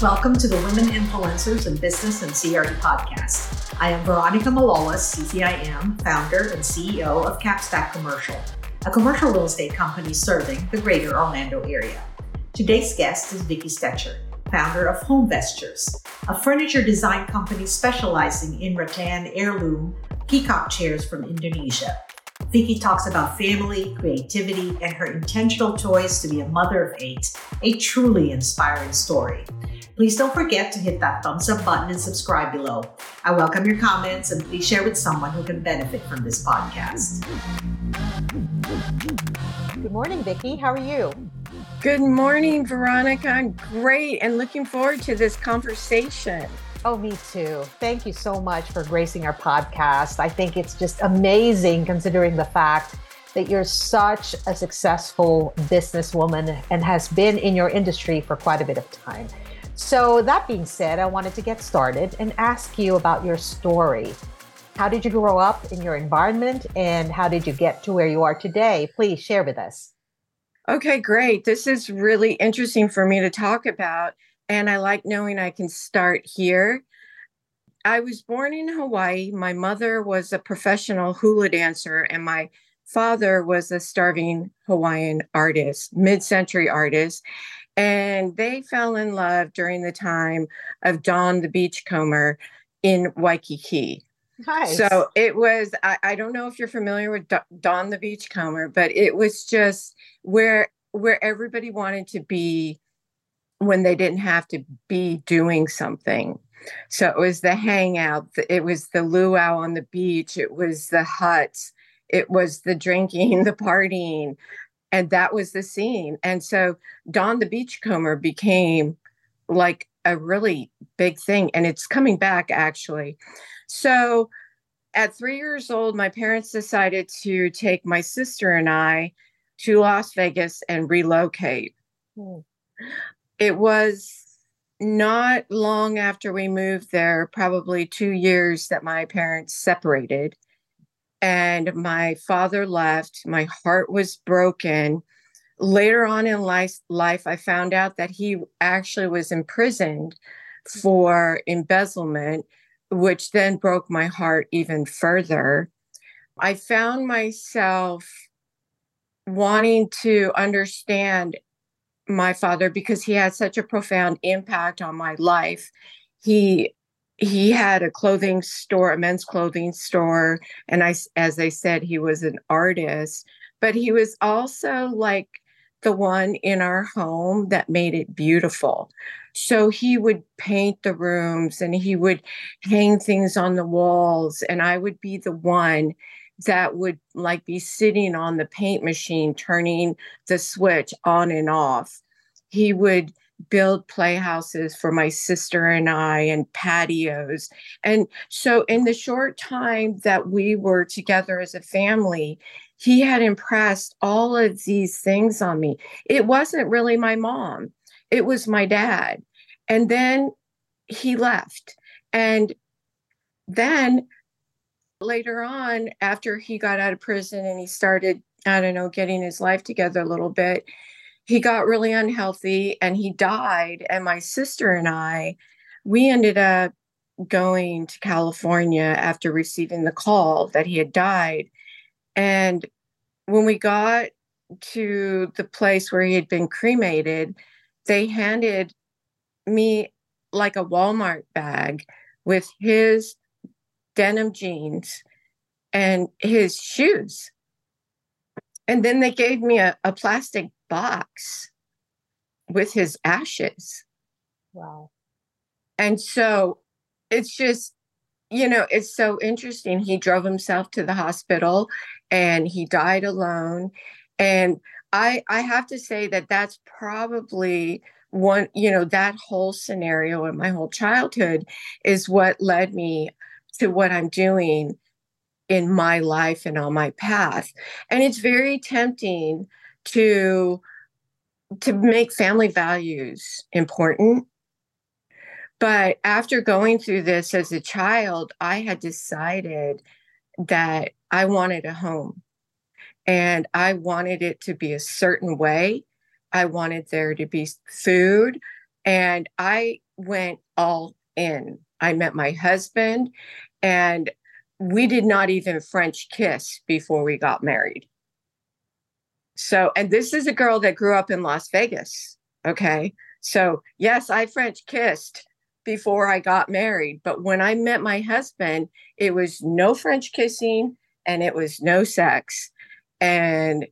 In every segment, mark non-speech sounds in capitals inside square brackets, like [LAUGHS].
Welcome to the Women Influencers in Business and CRE podcast. I am Veronica Malolos, CCIM, founder and CEO of Capstack Commercial, a commercial real estate company serving the greater Orlando area. Today's guest is Vicki Stecher, founder of Home Vestures, a furniture design company specializing in rattan heirloom peacock chairs from Indonesia. Vicki talks about family, creativity, and her intentional choice to be a mother of eight, a truly inspiring story. Please don't forget to hit that thumbs up button and subscribe below. I welcome your comments and please share with someone who can benefit from this podcast. Good morning, Vicki. How are you? Good morning, Veronica. I'm great and looking forward to this conversation. Oh, me too. Thank you so much for gracing our podcast. I think it's just amazing considering the fact that you're such a successful businesswoman and has been in your industry for quite a bit of time. So, that being said, I wanted to get started and ask you about your story. How did you grow up in your environment and how did you get to where you are today? Please share with us. Okay, great. This is really interesting for me to talk about and I like knowing I can start here. I was born in Hawaii. My mother was a professional hula dancer, and my father was a starving Hawaiian artist, mid century artist. And they fell in love during the time of Don the Beachcomber in Waikiki. Nice. So it was, I, I don't know if you're familiar with Don the Beachcomber, but it was just where where everybody wanted to be when they didn't have to be doing something. So it was the hangout, it was the luau on the beach, it was the huts, it was the drinking, [LAUGHS] the partying, and that was the scene. And so Don the Beachcomber became like a really big thing, and it's coming back actually. So at three years old, my parents decided to take my sister and I to Las Vegas and relocate. Hmm it was not long after we moved there, probably two years, that my parents separated. And my father left. My heart was broken. Later on in life, life, I found out that he actually was imprisoned for embezzlement, which then broke my heart even further. I found myself wanting to understand my father because he had such a profound impact on my life. He he had a clothing store, a men's clothing store, and I as I said he was an artist, but he was also like the one in our home that made it beautiful. So he would paint the rooms and he would hang things on the walls and I would be the one that would like be sitting on the paint machine turning the switch on and off he would build playhouses for my sister and I and patios. And so, in the short time that we were together as a family, he had impressed all of these things on me. It wasn't really my mom, it was my dad. And then he left. And then later on, after he got out of prison and he started, I don't know, getting his life together a little bit, he got really unhealthy and he died. And my sister and I, we ended up going to California after receiving the call that he had died. And when we got to the place where he had been cremated, they handed me like a Walmart bag with his denim jeans and his shoes. And then they gave me a, a plastic box with his ashes. Wow. And so it's just, you know, it's so interesting. He drove himself to the hospital and he died alone. And I I have to say that that's probably one, you know, that whole scenario in my whole childhood is what led me to what I'm doing in my life and on my path. And it's very tempting to to make family values important. But after going through this as a child, I had decided that I wanted a home and I wanted it to be a certain way. I wanted there to be food. And I went all in. I met my husband and we did not even French kiss before we got married. So, and this is a girl that grew up in Las Vegas. Okay. So, yes, I French kissed before I got married. But when I met my husband, it was no French kissing and it was no sex. And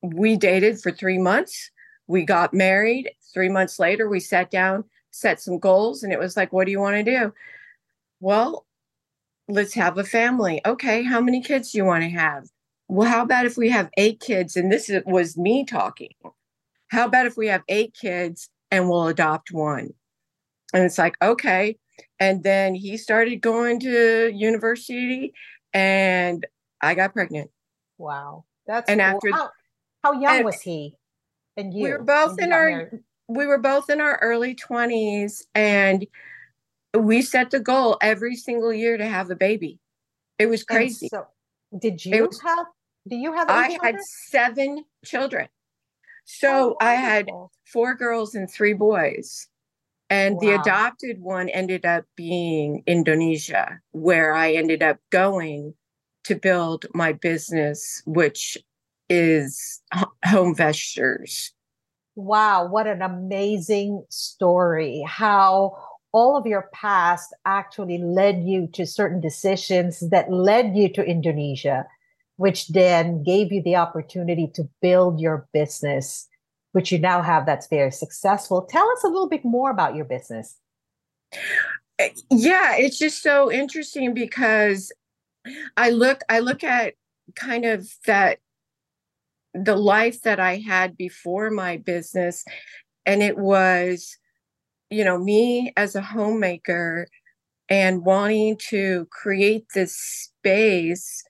we dated for three months. We got married. Three months later, we sat down, set some goals, and it was like, what do you want to do? Well, let's have a family. Okay, how many kids do you want to have? Well, how about if we have eight kids? And this was me talking. How about if we have eight kids and we'll adopt one? And it's like, okay. And then he started going to university and I got pregnant. Wow. That's and cool. after how, how young was he and you? We were both in our married? we were both in our early 20s and we set the goal every single year to have a baby. It was crazy. So, did you was, have do you have I children? had seven children. So oh, I had four girls and three boys. And wow. the adopted one ended up being Indonesia, where I ended up going to build my business, which is home vestures. Wow, what an amazing story. How all of your past actually led you to certain decisions that led you to Indonesia, which then gave you the opportunity to build your business which you now have that's very successful. Tell us a little bit more about your business. Eh, yeah, it's just so interesting because I look I look at kind of that the life that I had before my business and it was you know me as a homemaker and wanting to create this space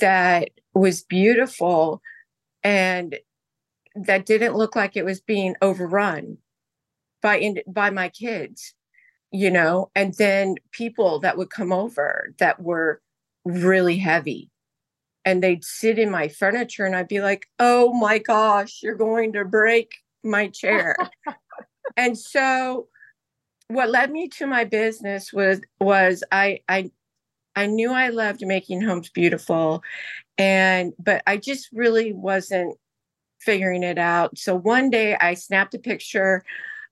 that was beautiful and that didn't look like it was being overrun by in, by my kids you know and then people that would come over that were really heavy. And they'd sit in my furniture and I'd be like oh my gosh you're going to break my chair [LAUGHS] and so what led me to my business was was I I I knew I loved making homes beautiful and but I just really wasn't figuring it out. So one day I snapped a picture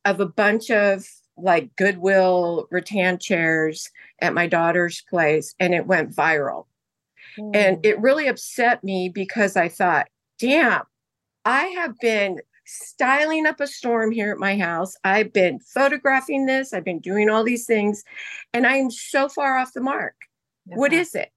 of a bunch of like Goodwill rattan chairs at my daughter's place and it went viral. Mm. And it really upset me because I thought, damn, I have been styling up a storm here at my house. I've been photographing this, I've been doing all these things, and I'm so far off the mark. What is it?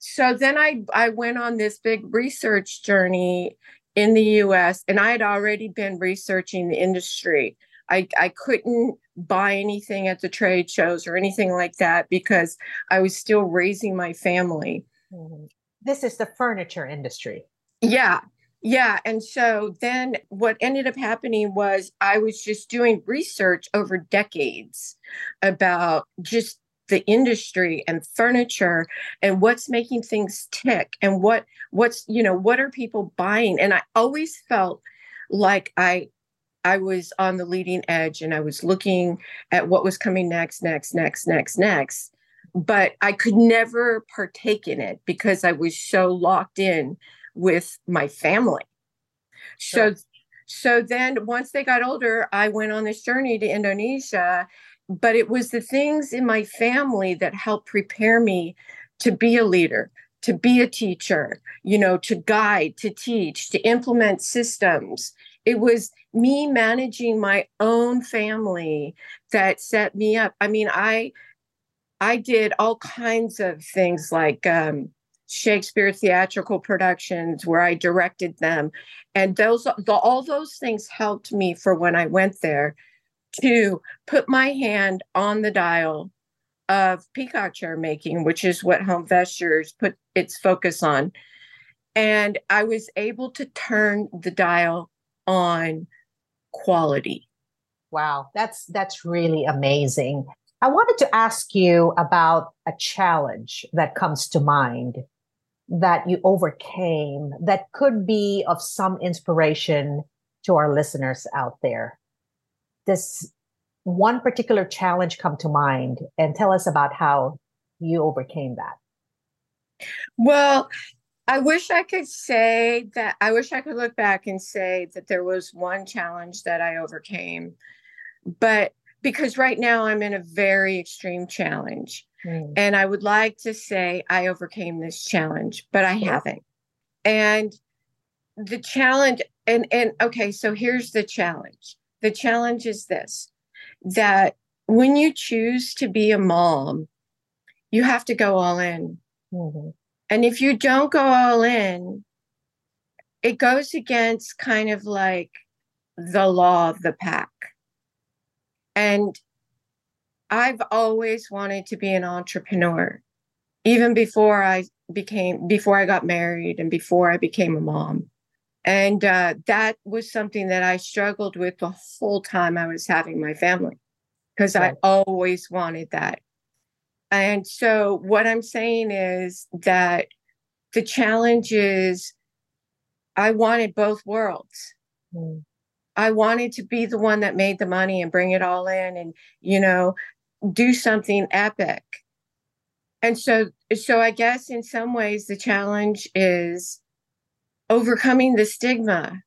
So then I I went on this big research journey in the US, and I had already been researching the industry. I, I couldn't buy anything at the trade shows or anything like that because I was still raising my family. Mm-hmm. This is the furniture industry. Yeah. Yeah. And so then what ended up happening was I was just doing research over decades about just the industry and furniture and what's making things tick and what what's you know what are people buying and i always felt like i i was on the leading edge and i was looking at what was coming next next next next next but i could never partake in it because i was so locked in with my family. Sure. so so then once they got older i went on this journey to indonesia but it was the things in my family that helped prepare me to be a leader to be a teacher you know to guide to teach to implement systems. It was me managing my own family that set me up. I mean i i did all kinds of things like um, shakespeare theatrical productions where i directed them and those the, all those things helped me for when i went there to put my hand on the dial of peacock chair making, which is what Home Vestures put its focus on. And I was able to turn the dial on quality. Wow, that's that's really amazing. I wanted to ask you about a challenge that comes to mind that you overcame that could be of some inspiration to our listeners out there this one particular challenge come to mind and tell us about how you overcame that? Well, I wish I could say that I wish I could look back and say that there was one challenge that I overcame. But because right now I'm in a very extreme challenge. Mm. And I would like to say I overcame this challenge, but I haven't. And the challenge and and okay, so here's the challenge. The challenge is this that when you choose to be a mom, you have to go all in. Mm-hmm. And if you don't go all in, it goes against kind of like the law of the pack. And I've always wanted to be an entrepreneur, even before I became, before I got married and before I became a mom. And uh, that was something that I struggled with the whole time I was having my family because right. I always wanted that. And so, what I'm saying is that the challenge is I wanted both worlds. Mm. I wanted to be the one that made the money and bring it all in and, you know, do something epic. And so, so I guess in some ways the challenge is overcoming the stigma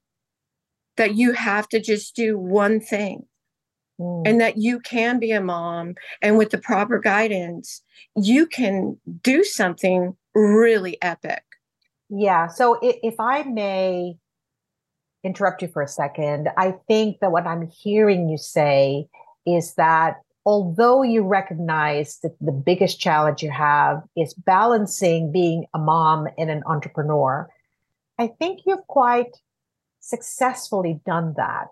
that you have to just do one thing mm. and that you can be a mom and with the proper guidance you can do something really epic yeah so if i may interrupt you for a second i think that what i'm hearing you say is that although you recognize that the biggest challenge you have is balancing being a mom and an entrepreneur i think you've quite successfully done that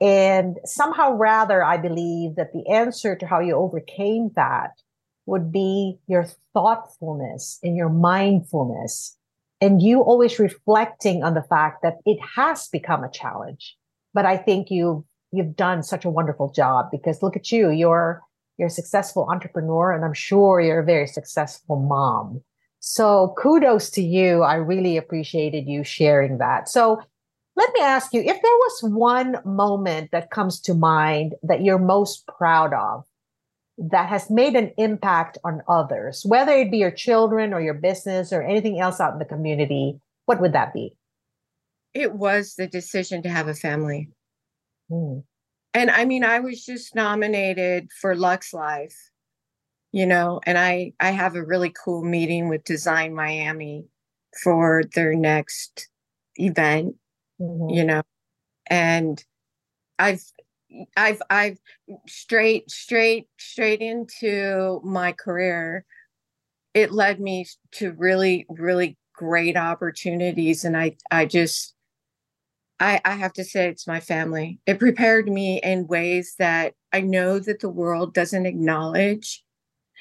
and somehow, rather, I believe that the answer to how you overcame that would be your thoughtfulness and your mindfulness. And you always reflecting on the fact that it has become a challenge. But I think you you've done such a wonderful job because look at you, you're you're a successful entrepreneur, and I'm sure you're a very successful mom. So kudos to you. I really appreciated you sharing that. So let me ask you if there was one moment that comes to mind that you're most proud of that has made an impact on others, whether it be your children or your business or anything else out in the community, what would that be? It was the decision to have a family. Hmm. And I mean, I was just nominated for Lux Life, you know, and I I have a really cool meeting with Design Miami for their next event mm-hmm. you know and i've i've i've straight straight straight into my career it led me to really really great opportunities and i i just i i have to say it's my family it prepared me in ways that i know that the world doesn't acknowledge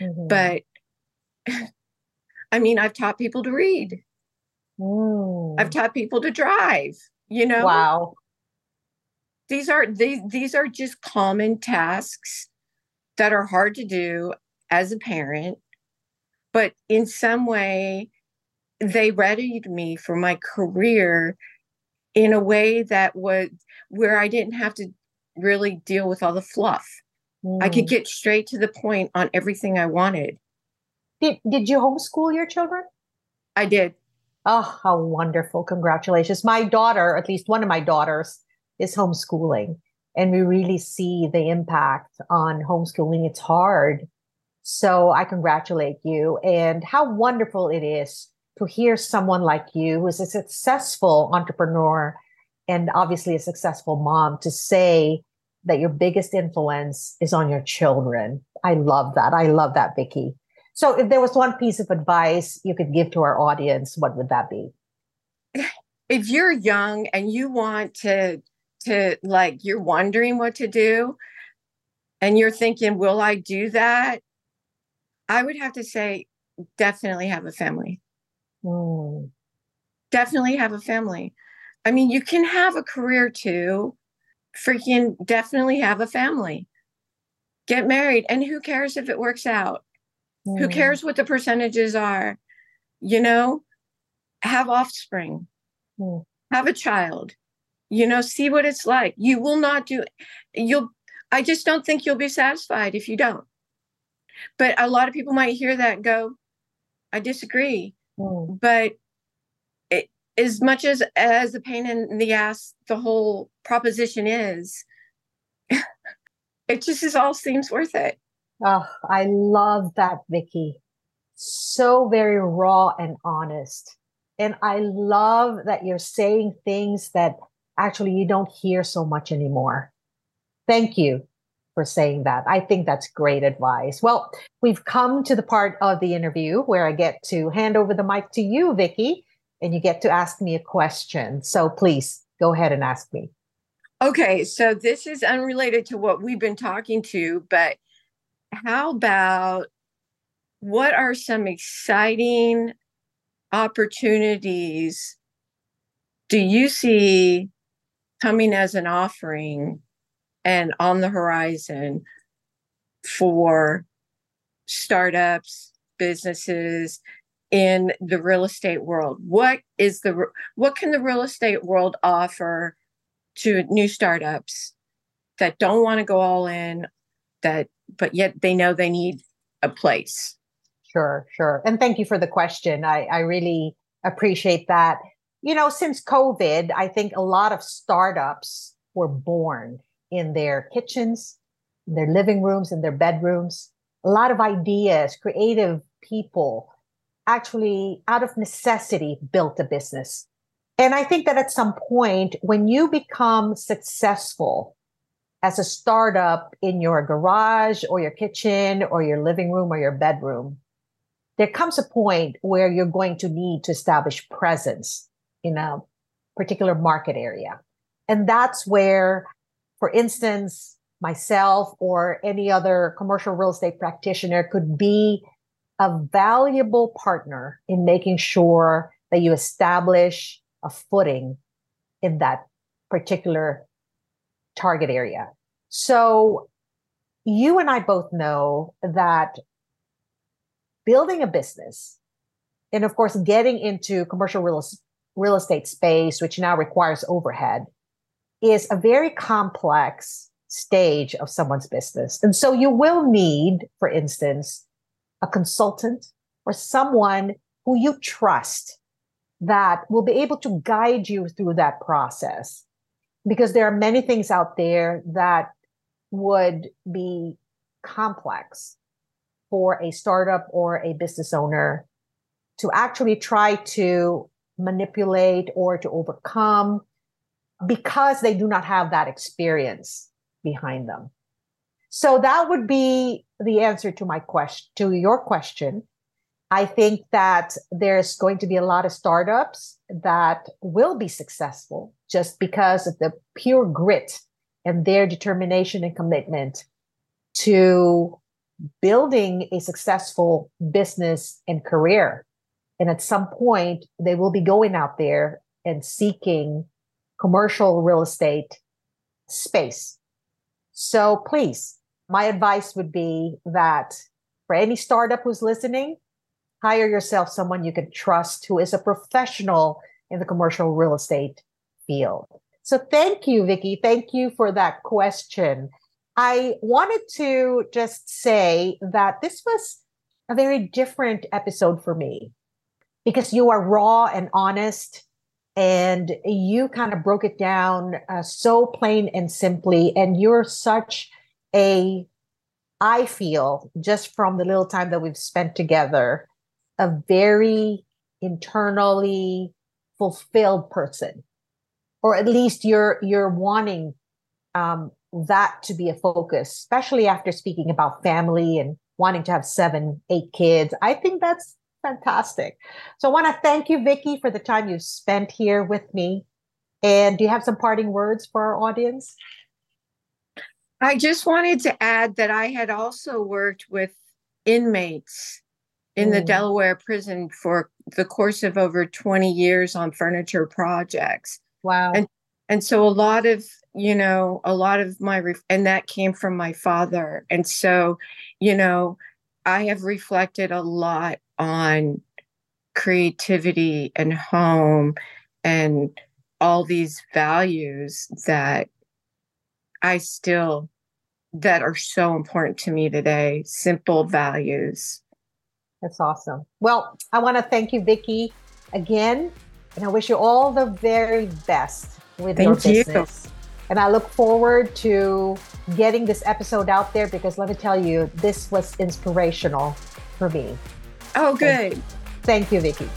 mm-hmm. but [SIGHS] i mean i've taught people to read mm. i've taught people to drive you know wow these are these these are just common tasks that are hard to do as a parent but in some way they readied me for my career in a way that was where I didn't have to really deal with all the fluff. Mm. I could mm. get straight to the point on everything I wanted. Did did you homeschool your children? I did. Oh, how wonderful. Congratulations. My daughter, at least one of my daughters, is homeschooling. And we really see the impact on homeschooling. It's hard. So I congratulate you. And how wonderful it is to hear someone like you, who is a successful entrepreneur and obviously a successful mom, to say that your biggest influence is on your children. I love that. I love that, Vicki. So, if there was one piece of advice you could give to our audience, what would that be? If you're young and you want to, to like, you're wondering what to do, and you're thinking, will I do that? I would have to say, definitely have a family. Mm. Definitely have a family. I mean, you can have a career too. Freaking definitely have a family. Get married. And who cares if it works out? Mm. Who cares what the percentages are? You know, have offspring, mm. have a child, you know, see what it's like. You will not do, you'll, I just don't think you'll be satisfied if you don't. But a lot of people might hear that go, I disagree. Mm. But it, as much as as a pain in the ass the whole proposition is, [LAUGHS] it just is all seems worth it. Oh, I love that, Vicki. So very raw and honest. And I love that you're saying things that actually you don't hear so much anymore. Thank you for saying that. I think that's great advice. Well, we've come to the part of the interview where I get to hand over the mic to you, Vicki, and you get to ask me a question. So please go ahead and ask me. Okay, so this is unrelated to what we've been talking to, but how about what are some exciting opportunities do you see coming as an offering and on the horizon for startups, businesses in the real estate world? What is the what can the real estate world offer to new startups that don't want to go all in that but yet they know they need a place? Sure, sure. And thank you for the question. I, I really appreciate that. You know, since COVID, I think a lot of startups were born in their kitchens, in their living rooms, in their bedrooms. A lot of ideas, creative people actually, out of necessity, built a business. And I think that at some point, when you become successful as a startup in your garage or your kitchen or your living room or your bedroom, there comes a point where you're going to need to establish presence in a particular market area. And that's where for instance, myself or any other commercial real estate practitioner could be a valuable partner in making sure that you establish a footing in that particular target area. So you and I both know that building a business and of course getting into commercial real, real estate space, which now requires overhead, is a very complex stage of someone's business. And so you will need, for instance, a consultant or someone who you trust that will be able to guide you through that process. Because there are many things out there that would be complex for a startup or a business owner to actually try to manipulate or to overcome because they do not have that experience behind them. So that would be the answer to my question, to your question. I think that there's going to be a lot of startups that will be successful just because of the pure grit and their determination and commitment to building a successful business and career. And at some point, they will be going out there and seeking commercial real estate space. So please, my advice would be that for any startup who's listening, hire yourself someone you can trust who is a professional in the commercial real estate field. So thank you, Vicki. Thank you for that question. I wanted to just say that this was a very different episode for me because you are raw and honest and you kind of broke it down uh, so plain and simply and you're such a i feel just from the little time that we've spent together a very internally fulfilled person or at least you're you're wanting um, that to be a focus especially after speaking about family and wanting to have seven eight kids. I think that's Fantastic. So I want to thank you, Vicki, for the time you've spent here with me. And do you have some parting words for our audience? I just wanted to add that I had also worked with inmates in mm. the Delaware prison for the course of over 20 years on furniture projects. Wow. And and so a lot of, you know, a lot of my ref- and that came from my father. And so, you know, I have reflected a lot on creativity and home and all these values that I still that are so important to me today simple values. That's awesome. Well, I want to thank you, Vicki, again, and I wish you all the very best with thank your business. You. And I look forward to getting this episode out there because let me tell you, this was inspirational for me. Oh, good. Thank, thank you, Vicki.